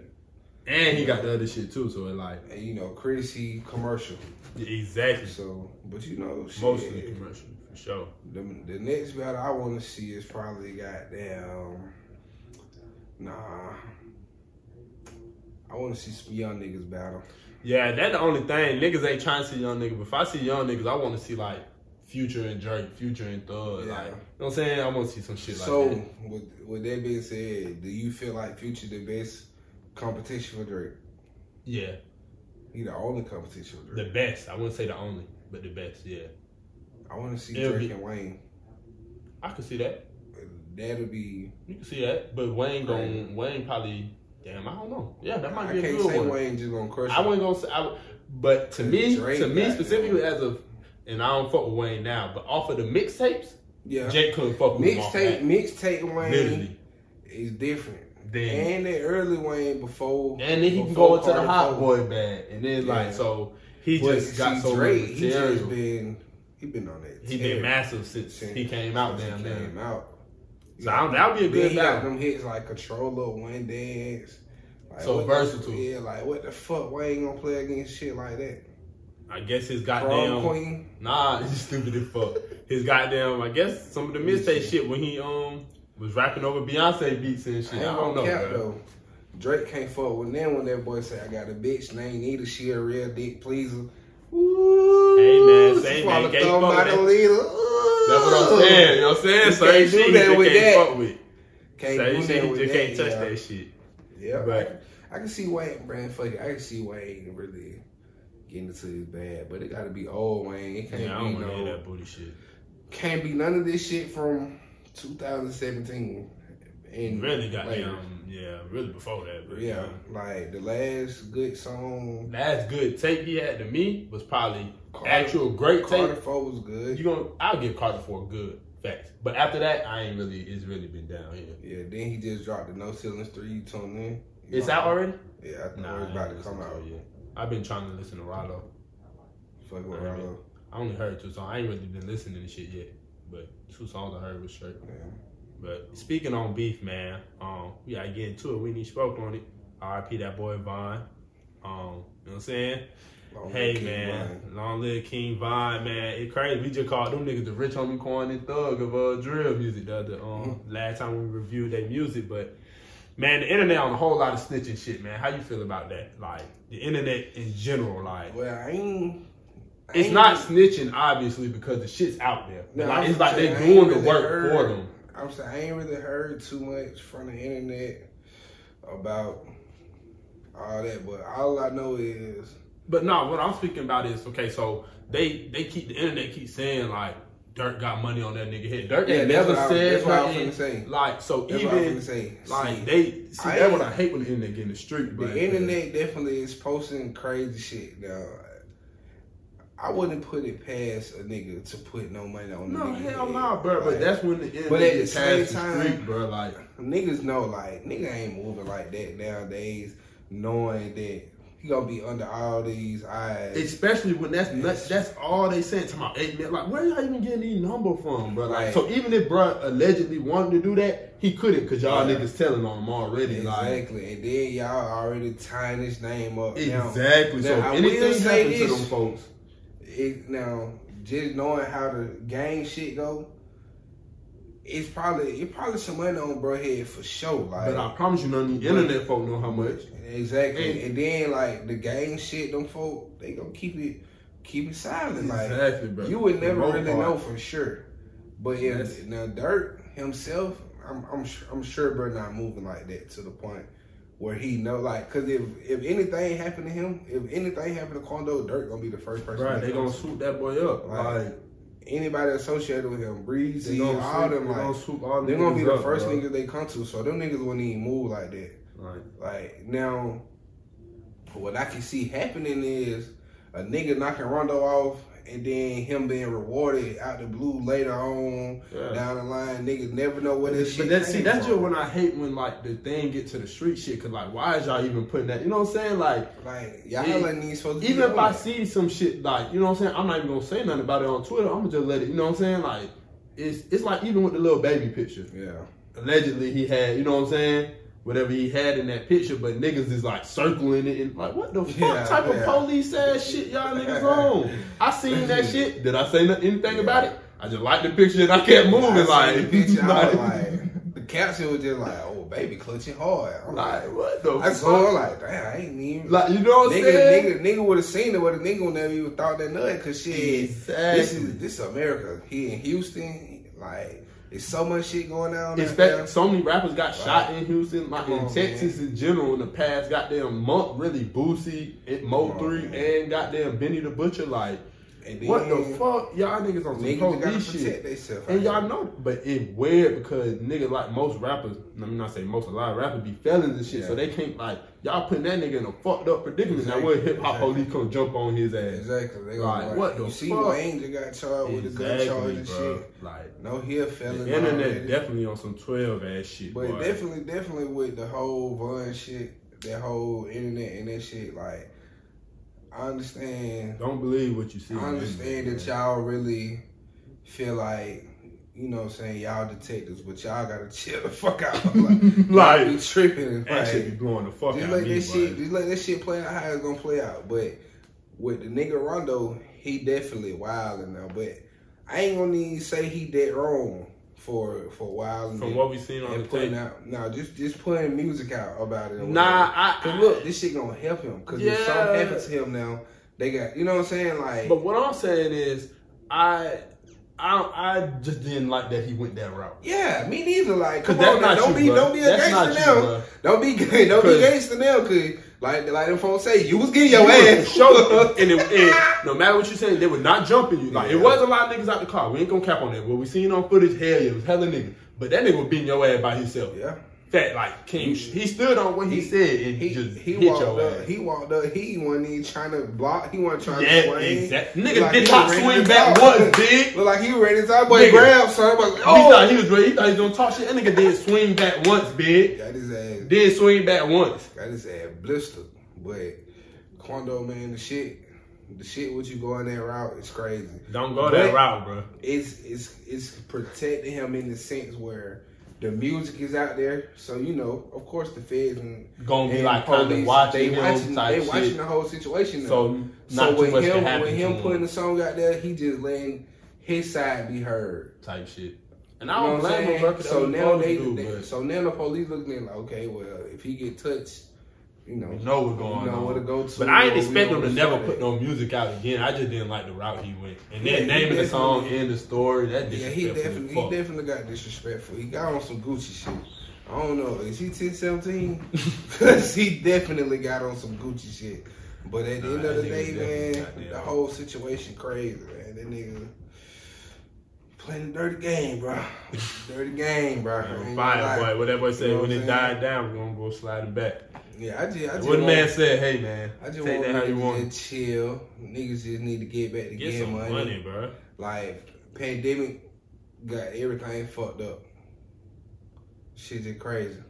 And he got the other shit too, so it like and you know, Chrissy commercial. exactly So, but you know, shit, mostly commercial for sure. The, the next battle I want to see is probably goddamn. Nah. I want to see some young niggas battle. Yeah, that's the only thing. Niggas ain't trying to see young niggas. But if I see young niggas, I want to see like Future and Drake, Future and Thug. Yeah. Like, you know what I'm saying? I want to see some shit like so, that. with, with that being said, do you feel like Future the best competition for Drake? Yeah, He the only competition for Drake. the best. I wouldn't say the only, but the best. Yeah, I want to see It'll Drake be- and Wayne. I can see that. That'll be. You can see that. But Wayne going Wayne probably. Damn, I don't know. Yeah, that might I be a can't good say one. Wayne just gonna crush. I wasn't gonna say, I, would- but to me, Drake to me specifically as of, and I don't fuck with Wayne now, but off of the mixtapes, Yeah. Drake couldn't fuck with Mixtape, mixtape Wayne Literally. is different. Then And the early Wayne before. and then he can go into the hot boy band, and then Yeah. like so he But just got so Drake, much he just been he been on that. He been massive since he came out since down he there. Came out. So don't- that would be a Then good he got them hits like Controlla, One Dance. Like, So versatile. The, yeah, like what the fuck? Why Wayne gonna play against shit like that? I guess his goddamn Queen. nah, he's stupid as fuck. His goddamn, I guess some of the mistake shit when he um was rapping over Beyonce beats and shit. I I, ain't don't know. cap though. Drake can't fuck with them when that boy say I got a bitch named Nita, she a real dick pleaser. Ooh, Hey, man, say, man, can't fuck with that. leader. That's what I'm saying. You know what I'm saying? Certain can't do shit that with can't that. fuck with. Can't do that with that, can't touch yeah. that shit. Yeah, But- I can see Wayne, Brand fuck it. I can see Wayne really getting into his bad, but it gotta be old Wayne. It can't Yeah, I be don't want to no, hear that booty shit. can't be none of this shit from 2017. And Really got later. him. Yeah, really before that. Yeah, like the last good song. Last good tape he had to me was probably Carter- actual great Carter tape. Four was good. You gonna? I'll give Carter for good facts. But after that, I ain't really. It's really been down here. Yeah, then he just dropped the No Ceilings Three. You tuned in? It's know, out already. Yeah, I think nah, it's about to come out. To I've been trying to listen to Rollo. Fuck with. Rollo. I only heard two songs. I ain't really been listening to shit yet. But two songs I heard was straight. Yeah. But speaking on beef, man, um, we gotta get into it. We need spoke on it. R.I.P. that boy Von. Um, you know what I'm saying? Long hey man, Von. long live King Von, man. It crazy. We just called them niggas the Rich Homie Quan and thug of uh drill music the other um last time we reviewed their music, but man, the internet on a whole lot of snitching shit, man. How you feel about that? Like the internet in general, like Well, I ain't. It's not snitching obviously because the shit's out there. No, like, it's like they saying, I ain't doing the work heard- for them. I'm saying I ain't really heard too much from the internet about all that, but all I know is But no, what I'm speaking about is okay. So they they keep the internet keep saying like Durk got money on that nigga head. Durk Yeah, ain't never said that's what I was nothing. finna say. Like so that's what I was even like See, they see I that's what I hate when the internet get in the street. the but- internet definitely is posting crazy shit now. I wouldn't put it past a nigga to put no money on No hell no, bro. But that's when the internet But at the same time- street, bro. Like niggas know like nigga ain't moving like that nowadays, knowing that he gonna be under all these eyes. especially when that's nuts, that's all they saying. Talking about eight minutes. Like where y'all even getting these number from, bro? Like so even if bro allegedly wanted to do that, he couldn't because y'all Yeah. niggas telling on him already. Like Exactly, and then y'all already tying his name up. Now, exactly. so now, I if anything say happens to them folks. It, now just knowing how the gang shit go, it's probably it probably some money on bro head for sure. Like But I promise you, none of the internet folk know how much. exactly, And- and, then like the gang shit, them folk they gonna keep it keep it silent. Like Exactly, bro. you would never really part. know for sure. But yeah, That's- now Durk himself, I'm I'm sure, I'm sure bro not moving like that to the point where he know like because if if anything happened to him, if anything happened to Quando, Durk gonna be the first person. Right, they gonna swoop that boy up. Like, Like, anybody associated with him, they Breezy, all swoop, them they gonna like swoop all they're gonna be the up, first bro. niggas they come to. So them niggas wouldn't even move like that. Like, Like now, what I can see happening is a nigga knocking Rondo off, and then him being rewarded out the blue later on yeah. down the line. Niggas never know where this But shit. that, see, that's from. just when I hate when like the thing get to the street shit. Cause like, why is y'all even putting that? You know what I'm saying? Like, like y'all Yeah. ain't even supposed to. even if I that. see some shit, like, you know what I'm saying? I'm not even gonna say nothing about it on Twitter. I'm gonna just let it. You know what I'm saying? Like, it's it's like even with the little baby picture. yeah, Allegedly, he had. You know what I'm saying? Whatever he had in that picture, but niggas is like circling it and like, what the fuck Yeah, type yeah. of police ass shit y'all niggas on? I seen that shit. Did I say anything Yeah. about it? I just liked the picture and I kept moving. I like, the picture, like, like, the caption was just like, "Oh, baby, clutching hard." I'm like, like, what the I fuck? saw, I'm like, damn, I ain't even. Like, you know what I'm saying? nigga, nigga would have seen it, but a nigga would never even thought that nothing. Cause shit, this is this is America. He in Houston, like, there's so much shit going on. Expect there. so many rappers got Right. shot in Houston, like in Texas in general in the past. Goddamn month, really Boosie, it Mo on, Three, man. and goddamn Benny the Butcher. Like, then what the fuck, y'all niggas on some police protect shit. themselves. And y'all know, but it weird because niggas like most rappers. Let me not say most, a lot of rappers be felons and shit, so they can't like y'all putting that nigga in a fucked up predicament. Now what hip hop Exactly. police come jump on his ass? Exactly. They Like, like, what the you see fuck? Wayne got charged with a gun charge and bro. shit. Like No, he a felon. the internet already. definitely on some twelve ass shit. But boy. definitely, definitely with the whole Von shit, that whole internet and that shit, like, I understand. Don't believe what you see. I understand that y'all really feel like, you know what I'm saying, y'all detectives, but y'all gotta chill the fuck out. Like, man. y'all be like tripping. that shit be Like, blowing the fuck just out let me, that shit, just let that shit play out how it's gonna play out. But with the nigga Rondo, he definitely wilding now. But I ain't gonna even say he dead wrong for for a while. And From then- what we seen on and the putting tape. out, no, just just putting music out about it. Nah. I, Cause I look, this shit gonna help him. Cause if something Yeah. happens to him now, they got you know what I'm saying. Like, But what I'm saying is, I, I, I just didn't like that he went that route. yeah, me neither. Like, come on, now, don't you, be bro. don't be a That's gangster you, now. bro. Don't be don't be gangster now. Cause like like them folks say, you was getting your You ass was Show, and, it, and no matter what you saying, they were not jumping you. Like it was a lot of niggas out the car. We ain't gonna cap on that. What we seen on footage, hell yeah, it was hella niggas. But that nigga was beating your ass by himself. yeah. Fat like King. He stood on what he, said and He just he hit walked your up. ass. He walked up. He wasn't even trying to block. He wasn't trying to swing. exactly. Nigga like did he not was swing to back once, big. Look like he was ready to talk. Boy, Nigga. grab son. Like, oh. oh. He oh, thought he was ready. He thought he was gonna talk shit. That nigga did swing back once, big. got his ass. Did swing back once. Got his ass blistered. But Quando, man, the shit, the shit. What you going that route is crazy. Don't go But- that route, bro. It's it's it's protecting him in the sense where the music is out there. So you know, of course, the feds and, Gonna be and like kind of watching they watching, type they watching shit. the whole situation. Now. So So not too with much him, can with him putting him. the song out there, he just letting his side be heard. type shit. And I don't what I'm blame him, saying? bro. 'cause So now what they, do, they- but so now the police looking at like, okay, well, if he get touched, you know, we know what's going you know on. where to go to. But I ain't expect him to never put no music out again. I just didn't like the route he went. And Yeah, then naming the song and the story, that Yeah, he definitely, he definitely got disrespectful. He got on some Gucci shit. I don't know. Is he 10, 17? Because he definitely got on some Gucci shit. But at the Nah, end of the day, man, the whole situation crazy, man. That nigga playing the dirty game, bro. dirty game, bro. I Fire, boy. What that boy said, You know when it died down, we're gonna go sliding back. Yeah, I just, I just What the want, man said, hey man, I just take want that how you want. to chill. Niggas just need to get back to Get getting some money. money, bro. Like pandemic got everything fucked up. Shit just crazy.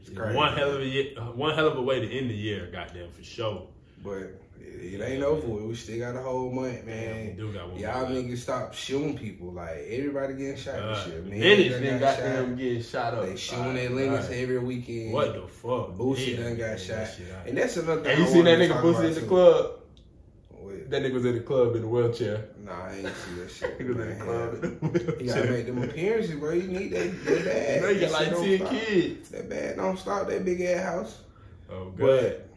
It's crazy. One hell of a year, one hell of a way to end the year, goddamn for sure. But it, it ain't over with. We still got a whole month, Man, we do got one. Y'all more. niggas stop shooting people. Like everybody getting shot Uh, this year. Man, Minutes done then got goddamn shot. getting shot up. They shooting Alright, their limits alright. every weekend. What the fuck? Boosie Yeah, done got man, shot. that shit out. And that's another thing. Hey, you I seen that nigga talk Boosie in the too. club? Wait, That nigga was in the club in a wheelchair. Nah, I ain't see that shit. He was in the club in a You gotta wheelchair. make them appearances, bro. You need that, that bad. You know you got That like shit don't ten stop. kids. That bad don't stop that big ass house. Oh god. But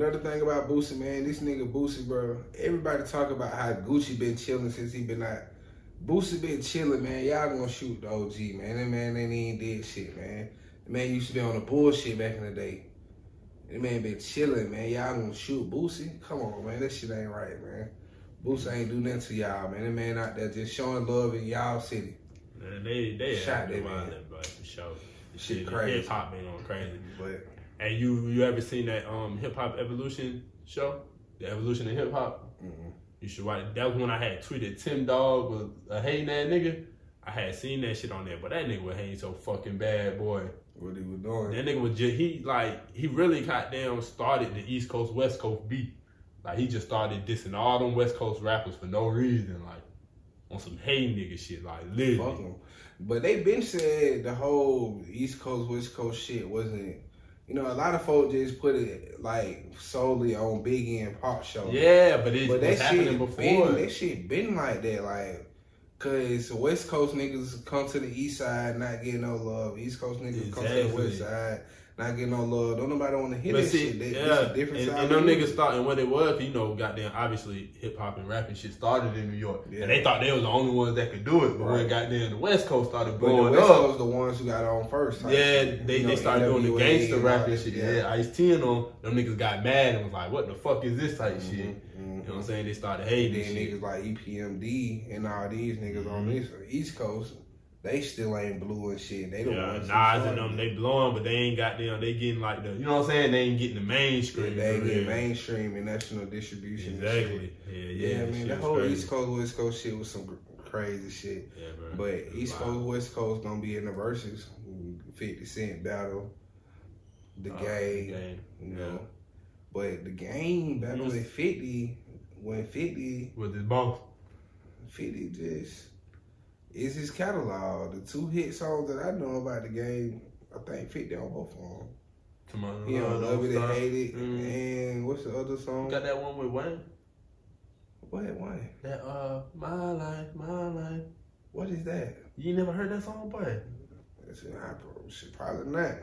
another thing about Boosie, man, this nigga Boosie, bro. Everybody talk about how Gucci been chilling since he been out. Boosie been chilling, man. Y'all gonna shoot the OG, man. That man ain't even did shit, man. The man used to be on the bullshit back in the day. That man been chilling, man. Y'all gonna shoot Boosie? Come on, man. That shit ain't right, man. Boosie ain't do nothing to y'all, man. That man out there just showing love in y'all city. Man, they they Shot that them man. there, bro, for sure. Shit Shit, crazy. Hip hop been on crazy. But And you you ever seen that um hip hop evolution show? The evolution of hip hop. mm-mm. You should watch. That was when I had tweeted Tim Dog was a hating that nigga. I had seen that shit on there, but that nigga was hating so fucking bad, boy. what he was doing? That nigga was just he like he really goddamn started the East Coast West Coast beat. Like he just started dissing all them West Coast rappers for no reason, like on some hey nigga shit, like literally. But they been said the whole East Coast West Coast shit wasn't. You know, a lot of folks just put it like solely on Biggie and Pop show. Yeah, but it but that happening shit before. been that shit been like that, like. Cause West Coast niggas come to the East Side not getting no love. East Coast niggas come to the West Side not getting no love. Don't nobody want to hear But that see, shit. That, yeah, different and, side. and them niggas thought, and what it was, you know, goddamn, obviously hip hop and rapping shit started in New York, Yeah. and they thought they was the only ones that could do it. But when Right. goddamn the West Coast started But the blowing West up, Coast the ones who got on first. type yeah, they, You they know, started doing the NWA gangster and rap and shit. Yeah, Ice T and them, them niggas got mad and was like, "What the fuck is this type shit?" Mhm, You know what I'm saying? They started hating then shit. niggas like EPMD and all these niggas on Mhm. this East Coast, they still ain't blue and shit. They don't Yeah, Nas and them, they blowing, but they ain't got them. They getting like the, you know what I'm saying? They ain't getting the mainstream. they for get mainstream and national distribution. Exactly. Yeah, yeah. Yeah, man, shit the whole crazy. East Coast West Coast shit was some crazy shit. Yeah, bro. But East wild. Coast West Coast gonna be in the verses. Fifty Cent battle, the Uh, game, game. you yeah. know. But the game battle was- at fifty, when 50, with his boss. 50 just is his catalog. The two hit songs that I know about the game, I think 50 on both of them. Tomorrow, He don't love it and hate it. Mm. And what's the other song? Got that one with Wayne. What one? That uh, my life, my life. What is that? You never heard that song, boy? That's an opera. Shit, probably not.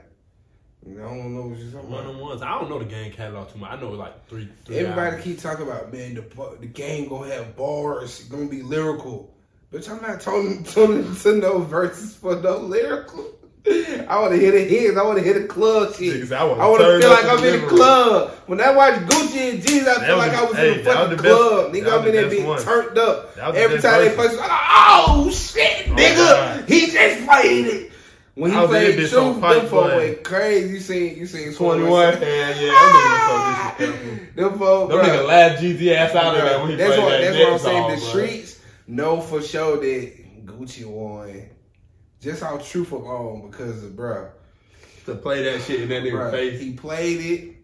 I don't know what you're talking One of about. ones. I don't know the game catalog too much. I know like three. three Everybody albums. keep talking about man, the the game gonna have bars, it's gonna be lyrical. Bitch, I'm not tuning tuning to no verses for no lyrical. I want to hit the hits. I want to hit the club shit. Niggas, I wanna I want to turn feel like I'm the in the club. When I watch Gucci and Jeezy, I That feel was like I was hey, in the fucking the best- club. Nigga, that I'm was in the that best bitch one. turned up. That was the Every best time they version. play, oh shit, oh, nigga, God. he just played it. When he I was in played Truth, on them Pipe folk went crazy. You seen, you seen 21. Yeah, yeah. That nigga was so disrespectful. Them folk, Them bruh. nigga laughed Jeezy ass out of there when he that's played what, that that's what I'm saying. The streets know for sure that Gucci won. Just how truth alone because of bruh. To play that shit in that nigga bruh face. he played it.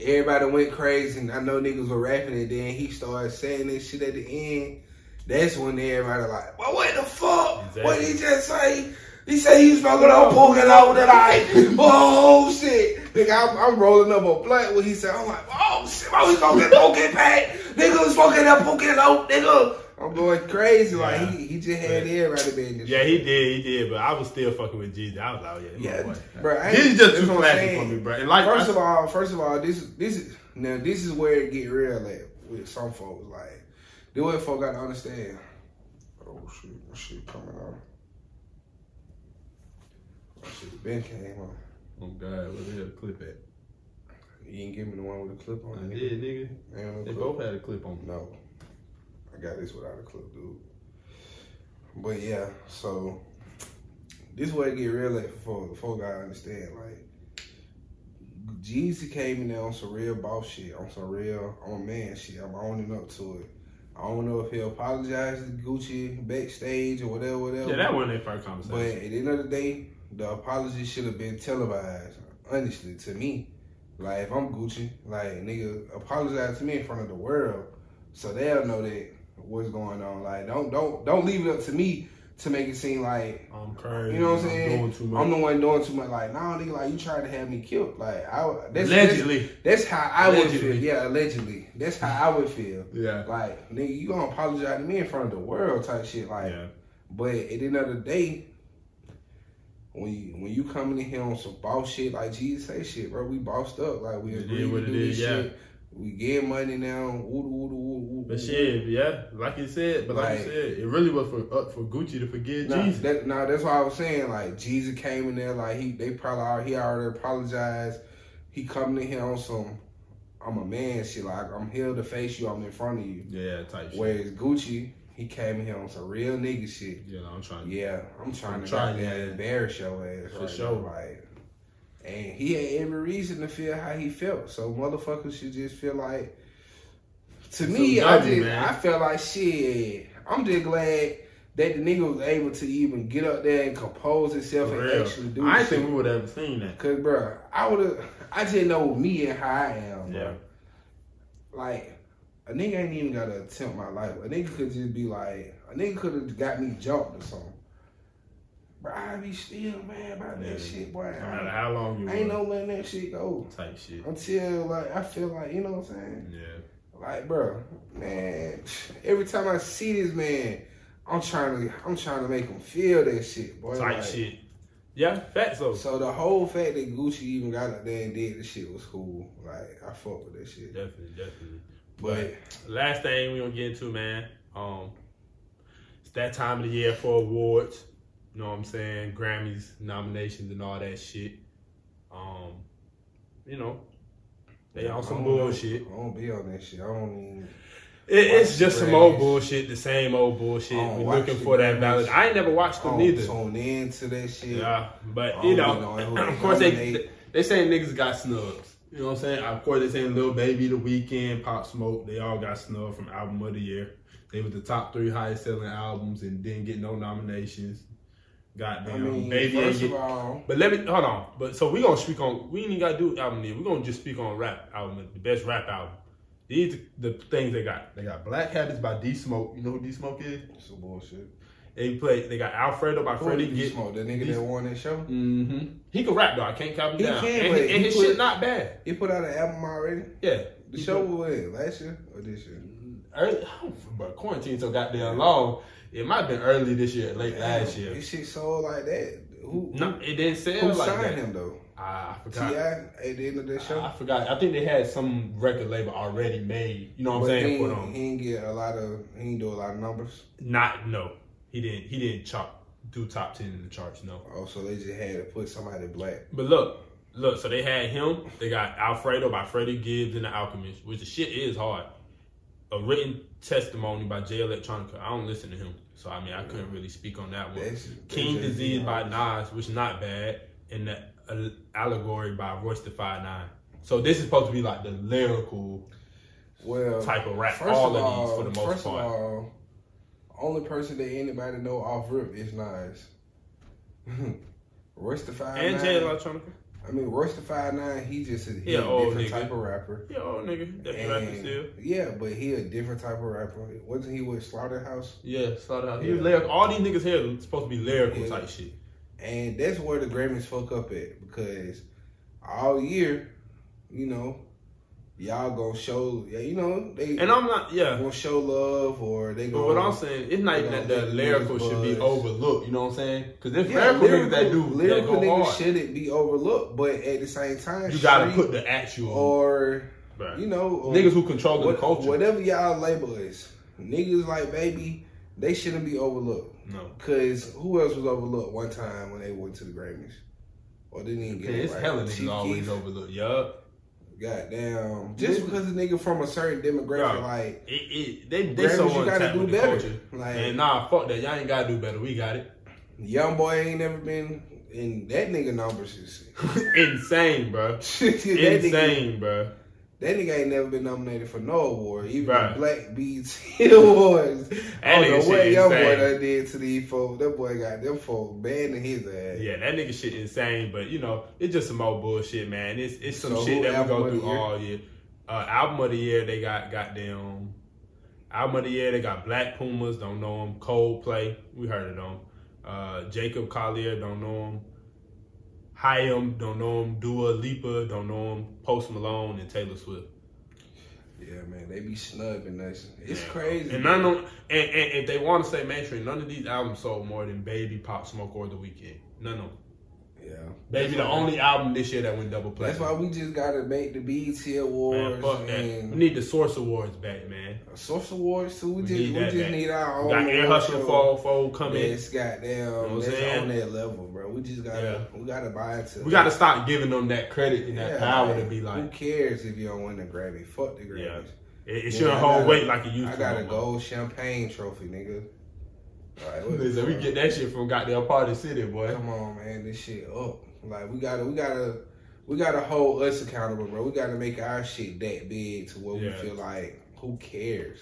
Everybody went crazy, and I know niggas were rapping it. Then he started saying this shit at the end. That's when everybody like, well, what the fuck? What did he just say? He said he was smoking on Pookie Loc tonight. oh shit, nigga, I'm, I'm rolling up a blunt when he said, I'm like, oh shit, why we smoking poking pack? Nigga was smoking that Pookie Loc, nigga. I'm going crazy. Like he, he just had everybody being this. Shit. Yeah, he did, he did, but I was still fucking with Jeezy. I was like, oh, yeah, Yeah, boy. bro. I He's just too classy for me, bro. And like, First I- of all, first of all, this is this is now this is where it get real at with some folks. Like, the way folk got to understand. Oh shit, my shit coming out. My shit been came on. oh God, where the hell clip at? You didn't give me the one with the clip on I it. did, nigga. They clip. both had a clip on. No, I got this without a clip, dude. But yeah, so this way it get real at for folk gotta understand. Like, Jeezy came in there on some real boss shit, on some real on man shit. I'm owning up to it. I don't know if he'll apologize to Gucci backstage or whatever, whatever. Yeah, that wasn't their first conversation. But at the end of the day, the apology should have been televised. Honestly, to me, like if I'm Gucci, like nigga, apologize to me in front of the world, so they'll know that what's going on. Like don't don't don't leave it up to me to make it seem like I'm crazy. you know what I'm I'm saying. doing too much. I'm the one doing too much. Like nah, nigga, like you tried to have me killed. Like I that's Allegedly. That's, that's how I would feel. Yeah, allegedly. That's how I would feel. Yeah. Like nigga, you gonna apologize to me in front of the world type shit. Like. Yeah. But at the end of the day, when you when you coming in here on some boss shit like Jeezy say shit, bro, we bossed up. Like we agree to do this yeah. shit. We get money now. Woo, But shit, yeah, like you said, but like, Like- you said, it really was for up for Gucci to forgive Nah, Jeezy. that, nah, that's why I was saying. Like Jeezy came in there, like he they probably already, he already apologized. He coming to him on some, I'm a man shit. Like I'm here to face you. I'm in front of you. Yeah, type shit. Whereas Gucci, he came in here on some real nigga shit. Yeah, I'm trying. Yeah, I'm trying I'm to trying, yeah. embarrass your ass For right sure. now, Like, and he had every reason to feel how he felt. So motherfuckers should just feel like. To me, so I just man. I felt like shit. I'm just glad that the nigga was able to even get up there and compose himself For and real. actually do. I shit. think we would have seen that. Cause, bro, I would have. I just know me and how I am. Bro. Yeah. Like, a nigga ain't even gotta attempt my life. A nigga could just be like, a nigga could have got me jumped or something. Bro, I be still mad about Yeah. that shit, boy. No matter how long you I ain't no letting that shit go type shit. until like I feel like you know what I'm saying. Yeah. Like, bro, man, every time I see this man, I'm trying to, I'm trying to make him feel that shit, boy. Type Like, shit. Yeah, fat so. So the whole fact that Gucci even got up there and did the shit was cool. Like I fuck with that shit. Definitely, definitely. But Last thing we gonna get into, man. Um, it's that time of the year for awards. You know what I'm saying? Grammys, nominations, and all that shit. Um, you know, they on some don't know. bullshit. I don't be on that shit. I don't even. It, it's just some old bullshit, the same old bullshit. We looking for that valid. I ain't never watched them don't neither. tune into that shit. Yeah, but you know, know of course they they saying niggas got snubs. You know what I'm saying? Of course they saying Lil Baby, The Weeknd, Pop Smoke, they all got snubbed from album of the year. They was the top three highest selling albums and didn't get no nominations. Goddamn, I mean, Baby first get. of all, But let me hold on. But so we gonna speak on. We ain't even gotta do album here. We gonna just speak on rap album, the best rap album. These the things they got. They got Black Habits by D Smoke. You know who D Smoke is? some bullshit. They play. They got Alfredo by Who Freddie did Gibbs. smoke? That nigga that won that show. Mm-hmm. He can rap though. I can't copy He down. can, and but and he his put- shit not bad. He put out an album already. Yeah. The He show put- was last year or this year. Early, but quarantine so goddamn long. It might have been early this year, late last year. This shit sold like that. Who? No, it didn't sell Who like signed that. him though? I Ti at the end of the show. I forgot. I think they had some record label already made. You know what I'm saying? he, For ain't- he didn't get a lot of. He didn't do a lot of numbers. Not no. He didn't. He didn't chop do top ten in the charts. No. Oh, so they just had to put somebody black. But look, look. So they had him. They got Alfredo by Freddie Gibbs and the Alchemist, which the shit is hard. A written testimony by Jay Electronica. I don't listen to him, so I mean I couldn't really speak on that one. That's, King that's Disease by Nas, which is not bad, and the uh, Allegory by Royce the Five Nine. So this is supposed to be like the lyrical Well, type of rap. All of of all, these for the most first part. of all, only person that anybody know off rip is Nas. Royce the Five and Nine- Jay Electronica. I mean, Royce the Five Nine. He just a, he Yeah, a old different nigga. type of rapper. Yeah, old nigga. That rapping still. Yeah, but he a different type of rapper. Wasn't he with Slaughterhouse? Yeah, start out. He Yeah. was lyrical. All these niggas here are supposed to be lyrical Yeah. type shit. And that's where the Grammys fuck up at because all year, you know, y'all gonna show, yeah, you know, they And I'm not, yeah. gonna show love or they But gonna. what I'm saying, it's not even that the lyrical should be overlooked. You know what I'm saying? Because there's yeah, lyrical, niggas that do lyrical niggas shouldn't be overlooked, but at the same time, You gotta put the actual or bruh. you know or niggas who control the culture. whatever y'all label is, niggas like baby, they shouldn't be overlooked. No, Cause who else was overlooked one time when they went to the Grammys? Or didn't even yeah, get it it's right? hella niggas always overlooked. Yup. Goddamn. Just because a nigga from a certain demographic, Yeah. like It, it, they they so you gotta do better. culture. Like And nah, fuck that. Y'all ain't gotta do better. We got it. young boy ain't never been in that nigga numbers is Insane, bro. that nigga, Insane, bro. That nigga ain't never been nominated for no award, even Right. the Black BET Awards. That I don't nigga know what young boy done did to these folks. That boy got them folks banning his ass. Yeah, that nigga shit insane, but you know, it's just some old bullshit, man. It's it's some So shit that we go through year? all year. Uh, album of the year, they got goddamn. Album of the year, they got Black Pumas, don't know them. Coldplay, we heard of them. Uh, Jacob Collier, don't know him. HAIM, don't know him. Dua Lipa, don't know him. Post Malone and Taylor Swift. Yeah, man, they be snubbing us. It's Yeah. crazy. And none of and, and if they want to say mainstream, none of these albums sold more than Baby, Pop Smoke, or The Weeknd. None of them. Yeah. Baby, the only album this year that went double platinum. That's why we just gotta make the BET Man, Awards fuck that. We need the Source Awards back, man. Source Awards too. We, We just need we that just back. need our own. We got Air award Hustler show Fall Fold coming. That's goddamn. know what that's saying? on that level, bro. We just gotta we gotta buy it. into. We got to stop giving them that credit and that Yeah, power like, to be like. Who cares if you don't win the Grammy? Fuck the Grammys. Yeah. it, it shouldn't hold weight like it used I to. got a gold champagne trophy, nigga. Like, what Listen, we get that shit from goddamn Party City, boy. Come on, man, this shit up. Like we gotta, we gotta, we gotta hold us accountable, bro. We gotta make our shit that big to where Yeah. we feel like, who cares?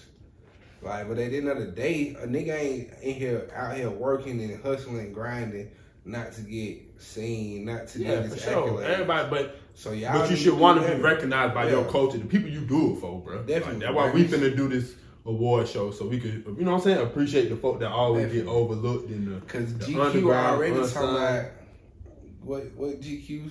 Like, but at the end of the day, a nigga ain't in here out here working and hustling and grinding, not to get seen, not to Yeah, get for sure. Everybody, but So y'all, but you should want to be recognized by your culture, the people you do it for, bro. Like, Definitely. that's why we finna do this award show so we could, you know what I'm saying, appreciate the folk that always get overlooked in the Cause GQ already talking about what what GQ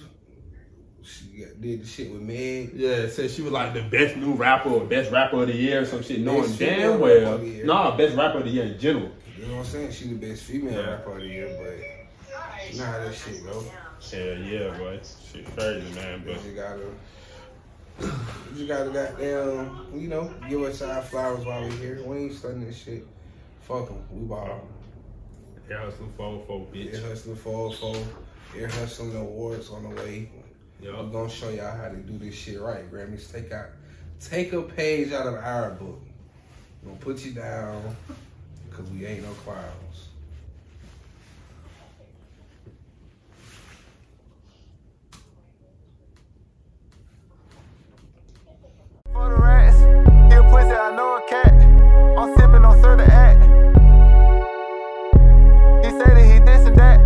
she got, did the shit with Meg. Yeah, said she was like the best new rapper or best rapper of the year or some shit, knowing Best damn well. rapper of the year. Nah, best rapper of the year in general. You know what I'm saying? She the best female Yeah. rapper of the year, but you how that shit go. Yeah, yeah, boy. Shit crazy, man. But just gotta, you gotta goddamn, you know, give us our flowers while we here. We ain't studying this shit. Fuck 'em. We ball. yeah, some four four Air bitch. Hustling 404, Ear Hustling Awards on the way. Yeah. We're gonna show y'all how to do this shit right, Grammys. Take out, take a page out of our book. We're gonna put you down, cause we ain't no clowns. For the rats, still pussy, I know a cat. I'm sipping on certain act. He said that he this and that.